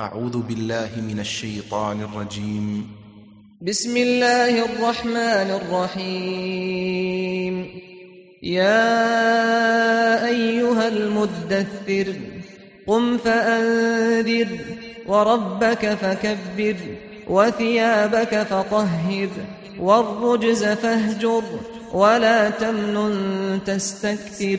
أعوذ بالله من الشيطان الرجيم. بسم الله الرحمن الرحيم. يا أيها المدثر قم فأنذر وربك فكبر وثيابك فطهر والرجز فاهجر ولا تمنن تستكثر.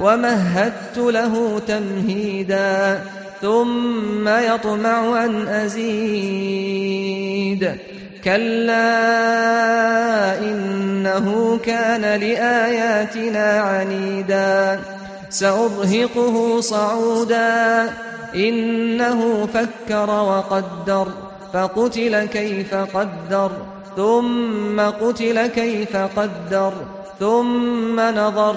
ومهدت له تمهيدا ثم يطمع أن أزيد. كلا إنه كان لآياتنا عنيدا. سأرهقه صعودا. إنه فكر وقدر. فقتل كيف قدر. ثم قتل كيف قدر. ثم نظر.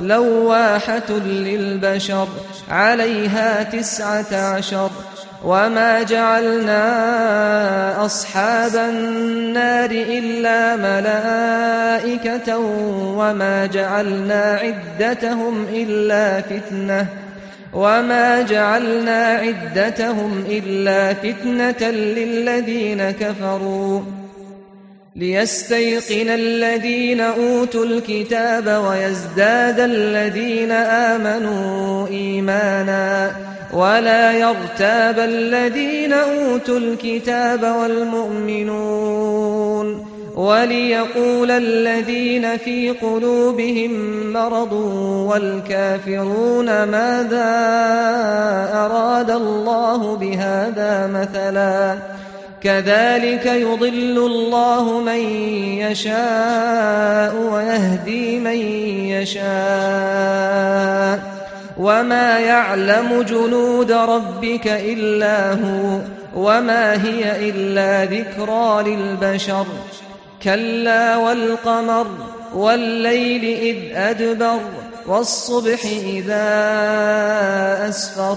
لواحة للبشر عليها تسعة عشر وما جعلنا أصحاب النار إلا ملائكة وما جعلنا عدتهم إلا فتنة وما جعلنا عدتهم إلا فتنة للذين كفروا ليستيقن الذين أوتوا الكتاب ويزداد الذين آمنوا إيمانا ولا يرتاب الذين أوتوا الكتاب والمؤمنون وليقول الذين في قلوبهم مرض والكافرون ماذا أراد الله بهذا مثلاً كذلك يضل الله من يشاء ويهدي من يشاء وما يعلم جنود ربك إلا هو وما هي إلا ذكرى للبشر كلا والقمر والليل إذ أدبر والصبح إذا أسفر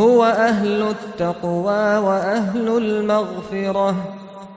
هو أهل التقوى وأهل المغفرة.